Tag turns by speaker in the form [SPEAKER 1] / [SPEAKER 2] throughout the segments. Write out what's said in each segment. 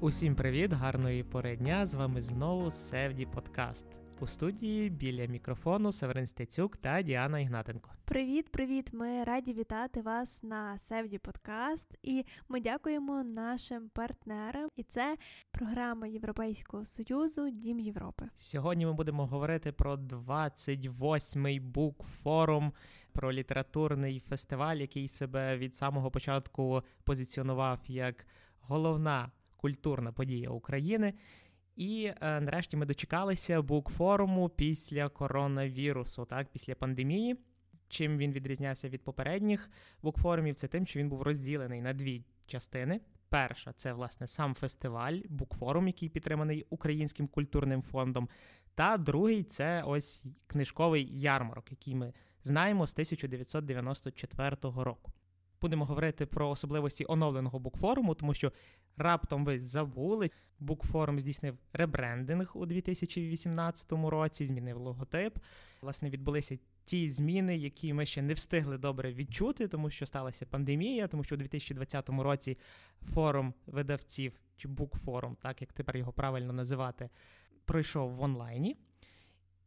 [SPEAKER 1] Усім привіт, гарної пори дня! З вами знову Севді Подкаст. У студії біля мікрофону Северин Стецюк та Діана Ігнатенко.
[SPEAKER 2] Привіт, привіт! Ми раді вітати вас на Севді Подкаст, і ми дякуємо нашим партнерам. І це програма Європейського союзу Дім Європи.
[SPEAKER 1] Сьогодні ми будемо говорити про 28-й букфорум, про літературний фестиваль, який себе від самого початку позиціонував як головна культурна подія України. І е, нарешті ми дочекалися букфоруму після коронавірусу, так, після пандемії. Чим він відрізнявся від попередніх букфорумів, це тим, що він був розділений на дві частини. Перша це власне сам фестиваль, букфорум, який підтриманий Українським культурним фондом. Та другий це ось книжковий ярмарок, який ми знаємо з 1994 року. Будемо говорити про особливості оновленого букфоруму, тому що раптом ви забули. Букфорум здійснив ребрендинг у 2018 році, змінив логотип. Власне, відбулися ті зміни, які ми ще не встигли добре відчути, тому що сталася пандемія, тому що у 2020 році форум видавців чи букфорум, так як тепер його правильно називати, пройшов в онлайні.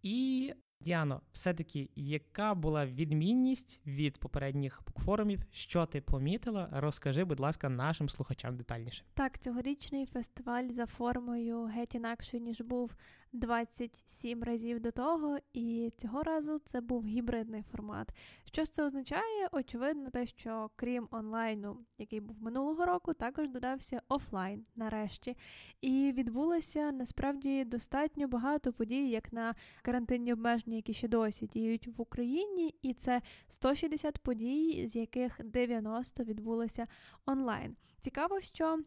[SPEAKER 1] І Діано, все-таки, яка була відмінність від попередніх букфорумів? Що ти помітила? Розкажи, будь ласка, нашим слухачам детальніше.
[SPEAKER 2] Так, цьогорічний фестиваль за формою геть інакше ніж був 27 разів до того, і цього разу це був гібридний формат. Що ж це означає? Очевидно, те, що крім онлайну, який був минулого року, також додався офлайн нарешті. І відбулося насправді достатньо багато подій, як на карантинні обмеження, які ще досі діють в Україні, і це 160 подій, з яких 90 відбулося онлайн. Цікаво, що.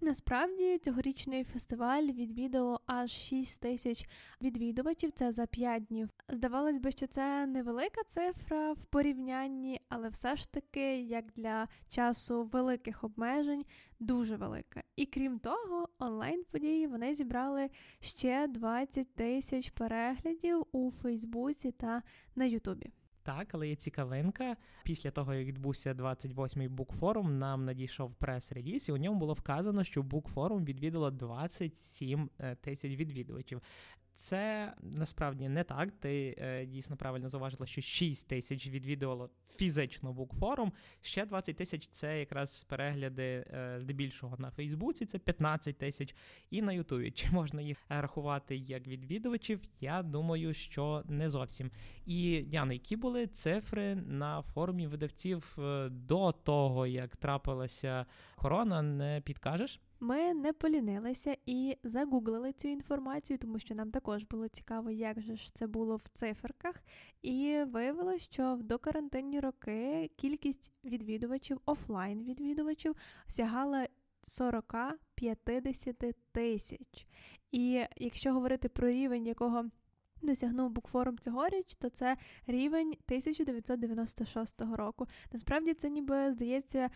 [SPEAKER 2] Насправді цьогорічний фестиваль відвідало аж 6 тисяч відвідувачів. Це за 5 днів. Здавалось би, що це невелика цифра в порівнянні, але все ж таки, як для часу великих обмежень, дуже велика. І крім того, онлайн події вони зібрали ще 20 тисяч переглядів у Фейсбуці та на Ютубі.
[SPEAKER 1] Так, але є цікавинка. Після того, як відбувся 28-й букфорум, нам надійшов прес-реліз, і у ньому було вказано, що букфорум відвідало 27 е, тисяч відвідувачів. Це насправді не так. Ти е, дійсно правильно зауважила, що 6 тисяч відвідувало фізично букфорум. Ще 20 тисяч це якраз перегляди е, здебільшого на Фейсбуці, це 15 тисяч, і на Ютубі. Чи можна їх рахувати як відвідувачів? Я думаю, що не зовсім. І Яна, які були цифри на форумі видавців е, до того, як трапилася корона, не підкажеш?
[SPEAKER 2] Ми не полінилися і загуглили цю інформацію, тому що нам також було цікаво, як же ж це було в циферках. І виявилося, що в докарантинні роки кількість відвідувачів, офлайн відвідувачів сягала 40-50 тисяч. І якщо говорити про рівень, якого досягнув букфорум цьогоріч, то це рівень 1996 року. Насправді це ніби здається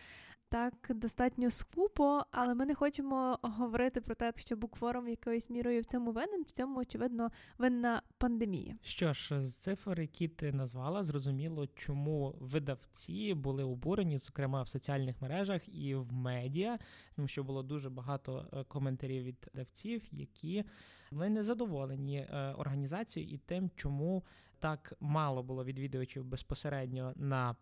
[SPEAKER 2] так достатньо скупо, але ми не хочемо говорити про те, що букфорум якоюсь мірою в цьому винен. В цьому очевидно винна пандемія.
[SPEAKER 1] Що ж, з цифр, які ти назвала, зрозуміло, чому видавці були обурені, зокрема в соціальних мережах і в медіа, тому що було дуже багато е, коментарів від видавців, які були незадоволені е, організацією і тим, чому так мало було відвідувачів безпосередньо на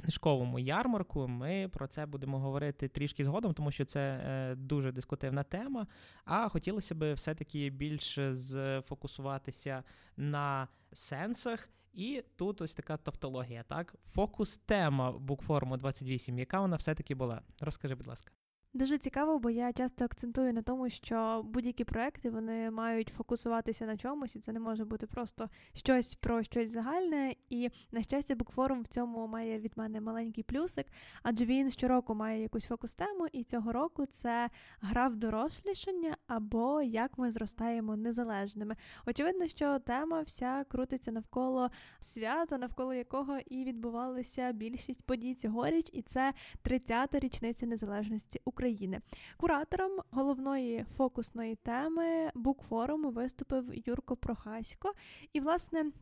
[SPEAKER 1] книжковому ярмарку. Ми про це будемо говорити трішки згодом, тому що це е, дуже дискутивна тема. А хотілося б все-таки більше зфокусуватися на сенсах. І тут ось така тавтологія, так? Фокус тема букформу 28, яка вона все-таки була? Розкажи, будь ласка.
[SPEAKER 2] Дуже цікаво, бо я часто акцентую на тому, що будь-які проекти вони мають фокусуватися на чомусь, і це не може бути просто щось про щось загальне. І на щастя, букфорум в цьому має від мене маленький плюсик, адже він щороку має якусь фокус-тему, і цього року це гра в дорослішання або як ми зростаємо незалежними. Очевидно, що тема вся крутиться навколо свята, навколо якого і відбувалися більшість подій цьогоріч, і це 30-та річниця незалежності України. України. Куратором головної фокусної теми букфоруму виступив Юрко Прохасько. І, власне,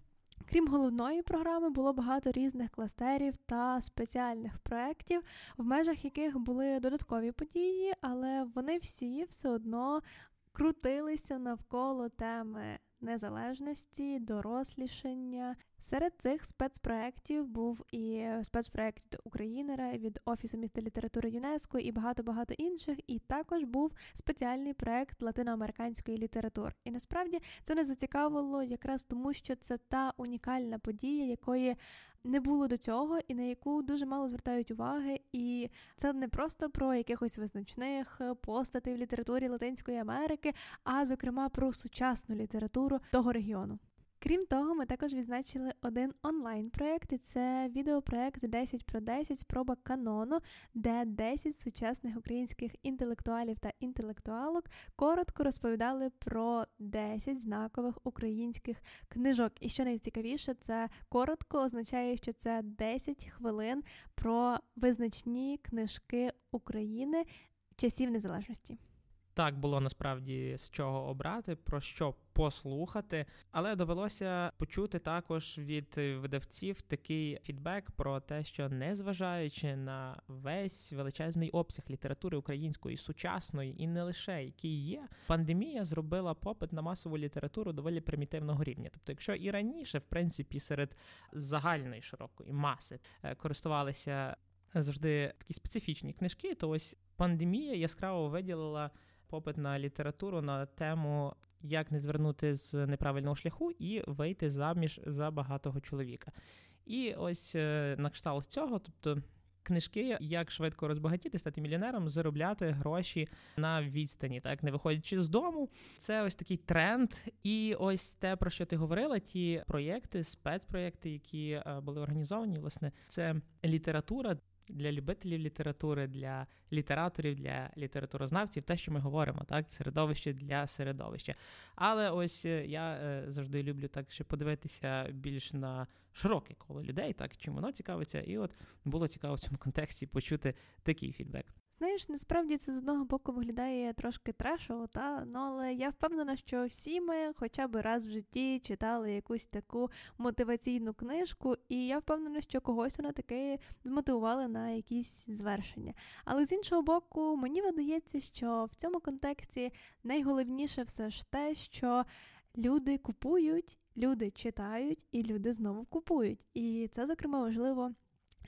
[SPEAKER 2] Крім головної програми, було багато різних кластерів та спеціальних проєктів, в межах яких були додаткові події, але вони всі все одно крутилися навколо теми незалежності, дорослішання. Серед цих спецпроєктів був і спецпроєкт Українера від Офісу міста літератури ЮНЕСКО і багато-багато інших. І також був спеціальний проєкт латиноамериканської літератури. І насправді це не зацікавило якраз тому, що це та унікальна подія, якої не було до цього, і на яку дуже мало звертають уваги. І це не просто про якихось визначних постатей в літературі Латинської Америки, а зокрема про сучасну літературу того регіону. Крім того, ми також відзначили один онлайн-проєкт, і це відеопроєкт 10 про 10 спроба канону, де 10 сучасних українських інтелектуалів та інтелектуалок коротко розповідали про 10 знакових українських книжок. І що найцікавіше, це коротко означає, що це 10 хвилин про визначні книжки України часів незалежності.
[SPEAKER 1] Так було насправді з чого обрати, про що послухати, але довелося почути також від видавців такий фідбек про те, що незважаючи на весь величезний обсяг літератури української сучасної і не лише який є, пандемія зробила попит на масову літературу доволі примітивного рівня. Тобто, якщо і раніше, в принципі, серед загальної широкої маси е, користувалися завжди такі специфічні книжки, то ось пандемія яскраво виділила попит на літературу на тему, як не звернути з неправильного шляху і вийти заміж за багатого чоловіка. І ось е, на кшталт цього, тобто. Книжки, як швидко розбагатіти, стати мільйонером, заробляти гроші на відстані, так не виходячи з дому. Це ось такий тренд. І ось те, про що ти говорила, ті проєкти, спецпроєкти, які е, були організовані, власне, це література для любителів літератури, для літераторів, для літературознавців, те, що ми говоримо, так, середовище для середовища. Але ось е, я е, завжди люблю так ще подивитися більш на широке коло людей, так чим воно цікавиться, і от було цікаво в цьому контексті почути такий фідбек.
[SPEAKER 2] Знаєш, насправді це з одного боку виглядає трошки трешово, та ну але я впевнена, що всі ми хоча б раз в житті читали якусь таку мотиваційну книжку, і я впевнена, що когось вона таки змотивували на якісь звершення. Але з іншого боку, мені видається, що в цьому контексті найголовніше все ж те, що люди купують, люди читають і люди знову купують. І це зокрема важливо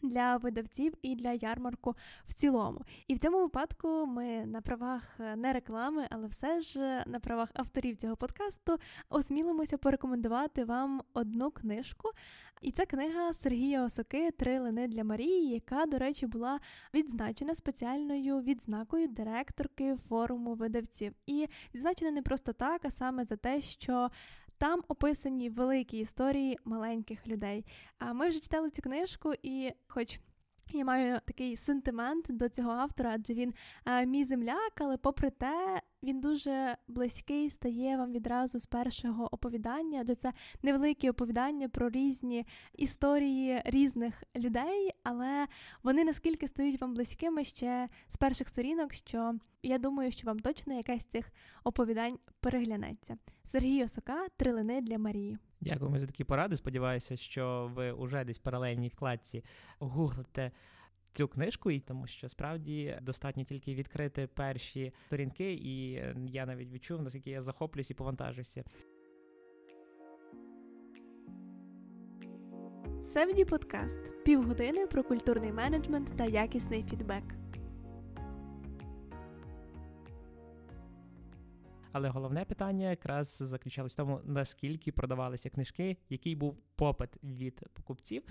[SPEAKER 2] для видавців і для ярмарку в цілому. І в цьому випадку ми на правах е, не реклами, але все ж е, на правах авторів цього подкасту осмілимося порекомендувати вам одну книжку. І це книга Сергія Осоки Три лини для Марії, яка, до речі, була відзначена спеціальною відзнакою директорки форуму видавців. І відзначена не просто так, а саме за те, що там описані великі історії маленьких людей. А ми вже читали цю книжку, і, хоч я маю такий сентимент до цього автора, адже він а, мій земляк, але попри те, він дуже близький стає вам відразу з першого оповідання, адже це невеликі оповідання про різні історії різних людей, але вони наскільки стають вам близькими ще з перших сторінок, що я думаю, що вам точно якась з цих оповідань переглянеться. Сергій Осока Трилини для Марії.
[SPEAKER 1] Дякуємо за такі поради. Сподіваюся, що ви уже десь в паралельній вкладці гуглите цю книжку, і тому що справді достатньо тільки відкрити перші сторінки, і е, я навіть відчув, наскільки я захоплююсь і повантажуся.
[SPEAKER 2] Севді подкаст півгодини про культурний менеджмент та якісний фідбек.
[SPEAKER 1] Але головне питання якраз заключалось в тому, наскільки продавалися книжки, який був попит від покупців.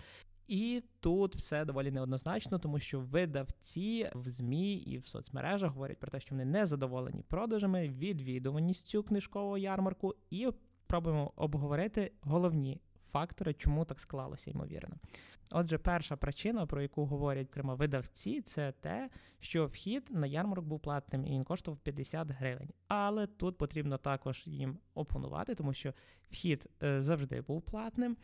[SPEAKER 1] І тут все доволі неоднозначно, тому що видавці в ЗМІ і в соцмережах говорять про те, що вони не задоволені продажами, відвідуваністю книжкового ярмарку, і пробуємо обговорити головні фактори, чому так склалося, ймовірно. Отже, перша причина, про яку говорять крема видавці, це те, що вхід на ярмарок був платним і він коштував 50 гривень. Але тут потрібно також їм опонувати, тому що вхід е, завжди був платним.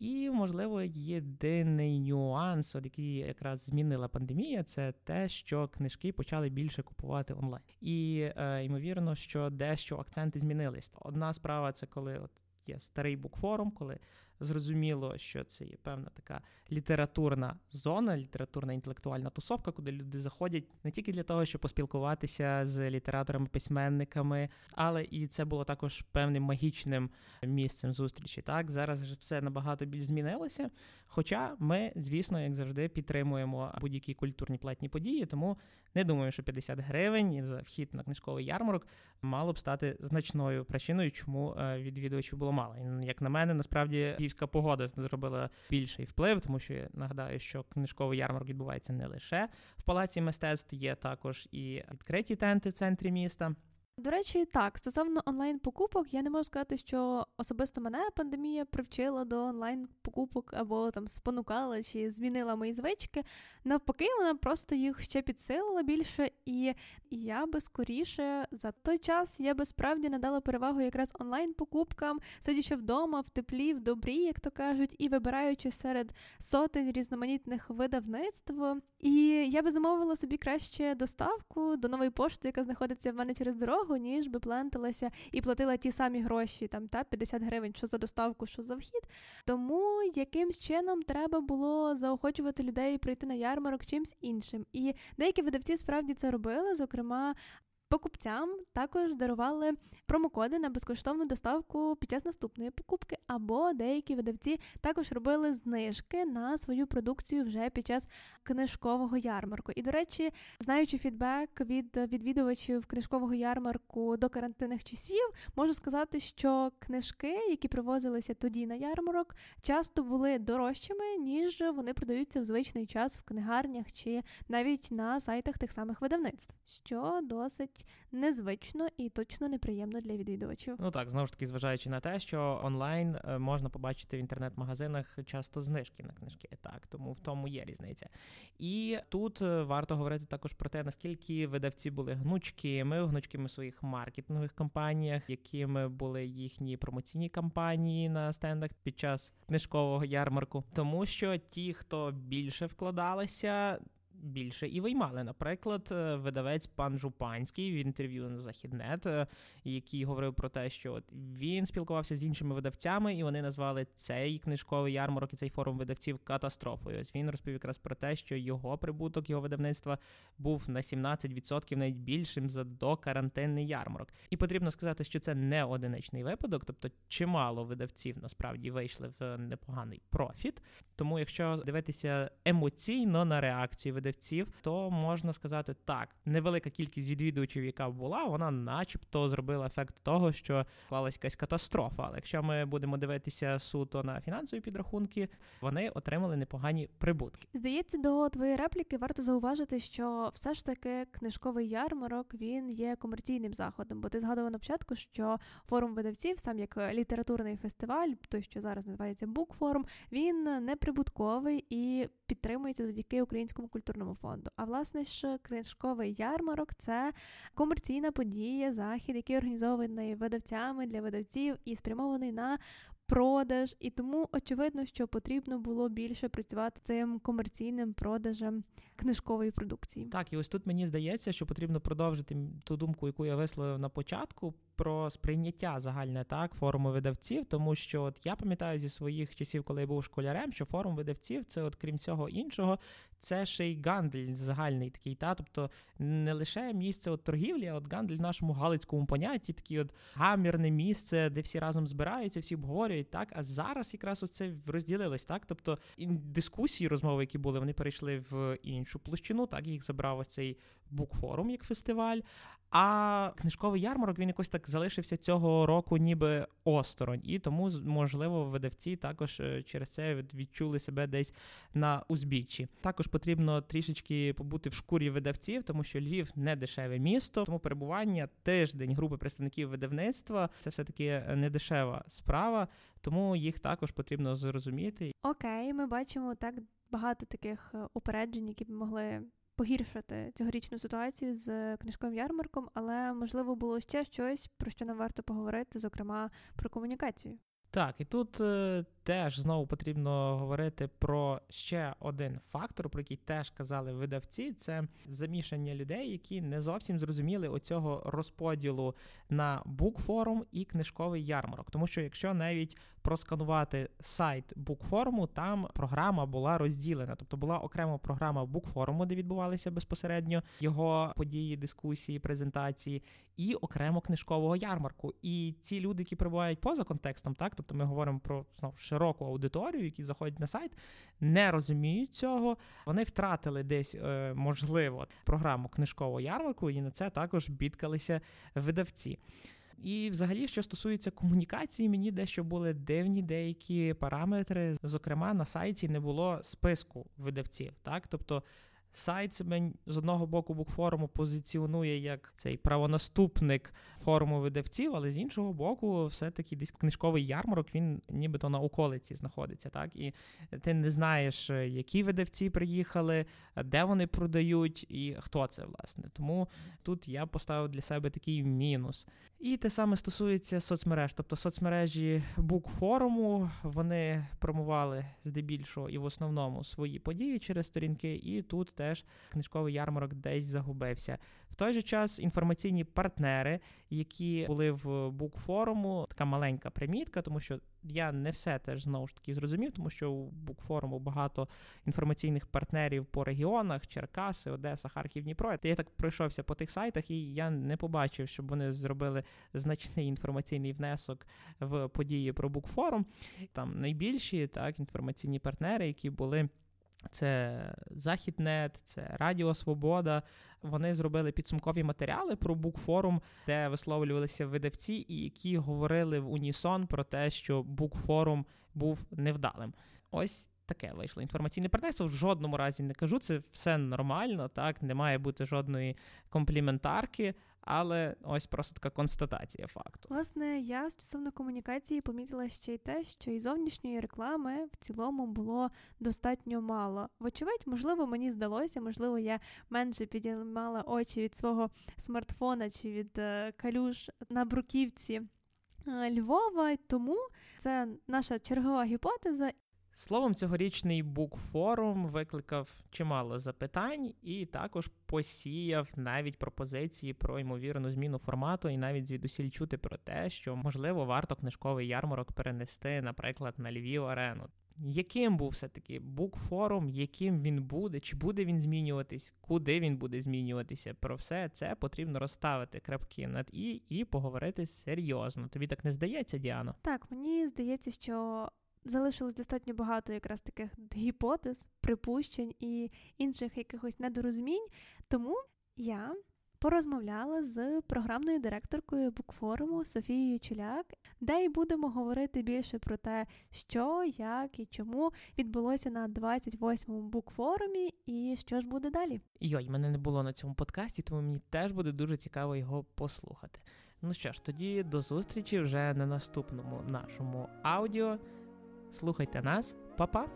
[SPEAKER 1] І, можливо, єдиний нюанс, от який якраз змінила пандемія, це те, що книжки почали більше купувати онлайн. І е, ймовірно, що дещо акценти змінились. Одна справа це коли от є старий букфорум, коли Зрозуміло, що це є певна така літературна зона, літературна інтелектуальна тусовка, куди люди заходять не тільки для того, щоб поспілкуватися з літераторами, письменниками, але і це було також певним магічним місцем зустрічі. Так зараз вже все набагато більш змінилося. Хоча ми, звісно, як завжди, підтримуємо будь-які культурні платні події, тому не думаю, що 50 гривень за вхід на книжковий ярмарок мало б стати значною причиною, чому е, відвідувачів було мало. Як на мене, насправді київська погода зробила більший вплив, тому що я нагадаю, що книжковий ярмарок відбувається не лише в палаці мистецтв, є також і відкриті тенти в центрі міста.
[SPEAKER 2] До речі, так стосовно онлайн-покупок, я не можу сказати, що особисто мене пандемія привчила до онлайн-покупок або там спонукала чи змінила мої звички. Навпаки, вона просто їх ще підсилила більше, і я би скоріше за той час я би справді надала перевагу якраз онлайн-покупкам, сидячи вдома, в теплі, в добрі, як то кажуть, і вибираючи серед сотень різноманітних видавництв. І я би замовила собі краще доставку до нової пошти, яка знаходиться в мене через дорогу, ніж би пленталася і платила ті самі гроші, там та 50 гривень, що за доставку, що за вхід. Тому якимсь чином треба було заохочувати людей прийти на ярмарок чимсь іншим. І деякі видавці справді це робили, зокрема. Покупцям також дарували промокоди на безкоштовну доставку під час наступної покупки, або деякі видавці також робили знижки на свою продукцію вже під час книжкового ярмарку. І, до речі, знаючи фідбек від відвідувачів книжкового ярмарку до карантинних часів, можу сказати, що книжки, які привозилися тоді на ярмарок, часто були дорожчими, ніж вони продаються в звичний час в книгарнях чи навіть на сайтах тих самих видавництв, що досить незвично і точно неприємно для відвідувачів.
[SPEAKER 1] Ну так, знову ж таки, зважаючи на те, що онлайн е, можна побачити в інтернет-магазинах часто знижки на книжки. Так, тому в тому є різниця. І тут е, варто говорити також про те, наскільки видавці були гнучкими, гнучкими в своїх маркетингових кампаніях, якими були їхні промоційні кампанії на стендах під час книжкового ярмарку, тому що ті, хто більше вкладалися більше і виймали. Наприклад, е, видавець пан Жупанський в інтерв'ю на Західнет, е, який говорив про те, що от він спілкувався з іншими видавцями, і вони назвали цей книжковий ярмарок і цей форум видавців катастрофою. Ось він розповів якраз про те, що його прибуток, його видавництва був на 17% навіть більшим за докарантинний ярмарок. І потрібно сказати, що це не одиничний випадок, тобто чимало видавців насправді вийшли в непоганий профіт. Тому, якщо дивитися емоційно на реакцію видавців, видавців, то можна сказати так, невелика кількість відвідувачів, яка була, вона, начебто, зробила ефект того, що склалась якась катастрофа. Але якщо ми будемо дивитися суто на фінансові підрахунки, вони отримали непогані прибутки.
[SPEAKER 2] Здається, до твоєї репліки варто зауважити, що все ж таки книжковий ярмарок він є комерційним заходом, бо ти згадував на початку, що форум видавців, сам як літературний фестиваль, той що зараз називається Букфорум, він не прибутковий і підтримується завдяки українському культурному фонду. А власне ж книжковий ярмарок це комерційна подія, захід, який організований видавцями для видавців і спрямований на продаж, і тому очевидно, що потрібно було більше працювати цим комерційним продажем книжкової продукції.
[SPEAKER 1] Так, і ось тут мені здається, що потрібно продовжити ту думку, яку я висловив на початку, про сприйняття загальне так форуму видавців, тому що от я пам'ятаю зі своїх часів, коли я був школярем, що форум видавців це, от крім всього іншого, це ще й гандль загальний такий, та тобто не лише місце от торгівлі, а от гандль в нашому галицькому понятті, такі от гамірне місце, де всі разом збираються, всі обговорюють, так. А зараз якраз оце розділилось, так. Тобто дискусії, розмови, які були, вони перейшли в іншу площину, так їх забрав ось цей букфорум як фестиваль. А книжковий ярмарок він якось так залишився цього року, ніби осторонь, і тому можливо видавці також е, через це відчули себе десь на узбіччі. Також потрібно трішечки побути в шкурі видавців, тому що Львів не дешеве місто, тому перебування тиждень групи представників видавництва це все таки не дешева справа, тому їх також потрібно зрозуміти.
[SPEAKER 2] Окей, ми бачимо так багато таких е, упереджень, які б могли погіршити цьогорічну ситуацію з книжковим ярмарком, але можливо було ще щось, про що нам варто поговорити, зокрема про комунікацію.
[SPEAKER 1] Так, і тут е, теж знову потрібно говорити про ще один фактор, про який теж казали видавці: це замішання людей, які не зовсім зрозуміли оцього розподілу на букфорум і книжковий ярмарок. Тому що якщо навіть просканувати сайт букфоруму, там програма була розділена, тобто була окрема програма букфоруму, де відбувалися безпосередньо його події, дискусії, презентації, і окремо книжкового ярмарку. І ці люди, які перебувають поза контекстом, так тобто ми говоримо про знову широку аудиторію, які заходять на сайт, не розуміють цього. Вони втратили десь, е, можливо, програму книжкового ярмарку, і на це також бідкалися видавці. І, взагалі, що стосується комунікації, мені дещо були дивні деякі параметри. Зокрема, на сайті не було списку видавців. Так, тобто Сайт себе з одного боку букфоруму позиціонує як цей правонаступник форуму видавців, але з іншого боку, все-таки десь книжковий ярмарок, він нібито на околиці знаходиться. так? І ти не знаєш, які видавці приїхали, де вони продають і хто це, власне. Тому тут я поставив для себе такий мінус. І те саме стосується соцмереж. Тобто соцмережі букфоруму вони промували здебільшого і в основному свої події через сторінки, і тут теж книжковий ярмарок десь загубився. В той же час інформаційні партнери, які були в букфоруму, така маленька примітка, тому що я не все теж знову ж таки зрозумів, тому що у букфоруму багато інформаційних партнерів по регіонах: Черкаси, Одеса, Харків, Дніпро. Я так пройшовся по тих сайтах, і я не побачив, щоб вони зробили значний інформаційний внесок в події про букфорум. Там найбільші так інформаційні партнери, які були. Це Західнет, це Радіо Свобода. Вони зробили підсумкові матеріали про букфорум, де висловлювалися видавці, і які говорили в унісон про те, що букфорум був невдалим. Ось таке вийшло. Інформаційне партнерство в жодному разі не кажу. Це все нормально, так не має бути жодної компліментарки але ось просто така констатація факту.
[SPEAKER 2] Власне, я стосовно комунікації помітила ще й те, що і зовнішньої реклами в цілому було достатньо мало. Вочевидь, можливо, мені здалося, можливо, я менше підіймала очі від свого смартфона чи від е, калюш на бруківці. Е, Львова, тому це наша чергова гіпотеза,
[SPEAKER 1] Словом, цьогорічний букфорум викликав чимало запитань і також посіяв навіть пропозиції про ймовірну зміну формату, і навіть звідусіль чути про те, що можливо варто книжковий ярмарок перенести, наприклад, на Львів арену. Яким був все-таки букфорум, яким він буде, чи буде він змінюватись, куди він буде змінюватися? Про все це потрібно розставити крапки над і і поговорити серйозно. Тобі так не здається, Діано?
[SPEAKER 2] Так, мені здається, що залишилось достатньо багато якраз таких гіпотез, припущень і інших якихось недорозумінь. Тому я порозмовляла з програмною директоркою букфоруму Софією Чуляк, де й будемо говорити більше про те, що, як і чому відбулося на 28-му букфорумі, і що ж буде далі.
[SPEAKER 1] Йой, мене не було на цьому подкасті, тому мені теж буде дуже цікаво його послухати. Ну що ж, тоді до зустрічі вже на наступному нашому аудіо. Слухайте нас, Па-па!